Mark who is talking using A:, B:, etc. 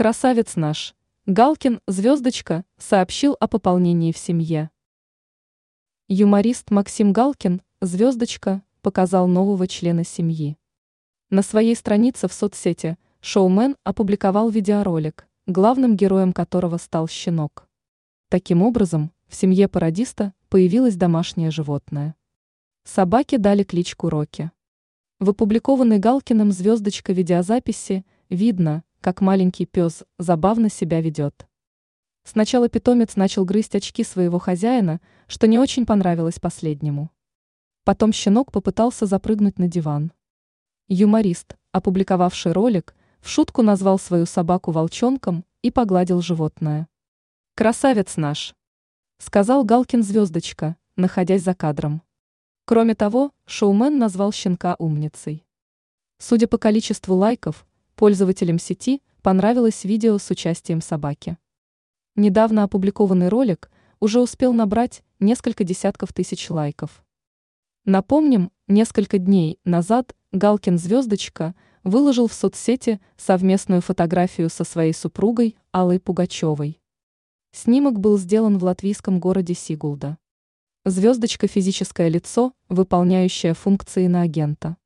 A: Красавец наш. Галкин, звездочка, сообщил о пополнении в семье. Юморист Максим Галкин, звездочка, показал нового члена семьи. На своей странице в соцсети шоумен опубликовал видеоролик, главным героем которого стал щенок. Таким образом, в семье пародиста появилось домашнее животное. Собаке дали кличку Рокки. В опубликованной Галкиным звездочка видеозаписи видно, как маленький пес забавно себя ведет. Сначала питомец начал грызть очки своего хозяина, что не очень понравилось последнему. Потом щенок попытался запрыгнуть на диван. Юморист, опубликовавший ролик, в шутку назвал свою собаку волчонком и погладил животное. «Красавец наш!» – сказал Галкин звездочка, находясь за кадром. Кроме того, шоумен назвал щенка умницей. Судя по количеству лайков, Пользователям сети понравилось видео с участием собаки. Недавно опубликованный ролик уже успел набрать несколько десятков тысяч лайков. Напомним, несколько дней назад Галкин Звездочка выложил в соцсети совместную фотографию со своей супругой Аллой Пугачевой. Снимок был сделан в латвийском городе Сигулда. Звездочка – физическое лицо, выполняющее функции на агента.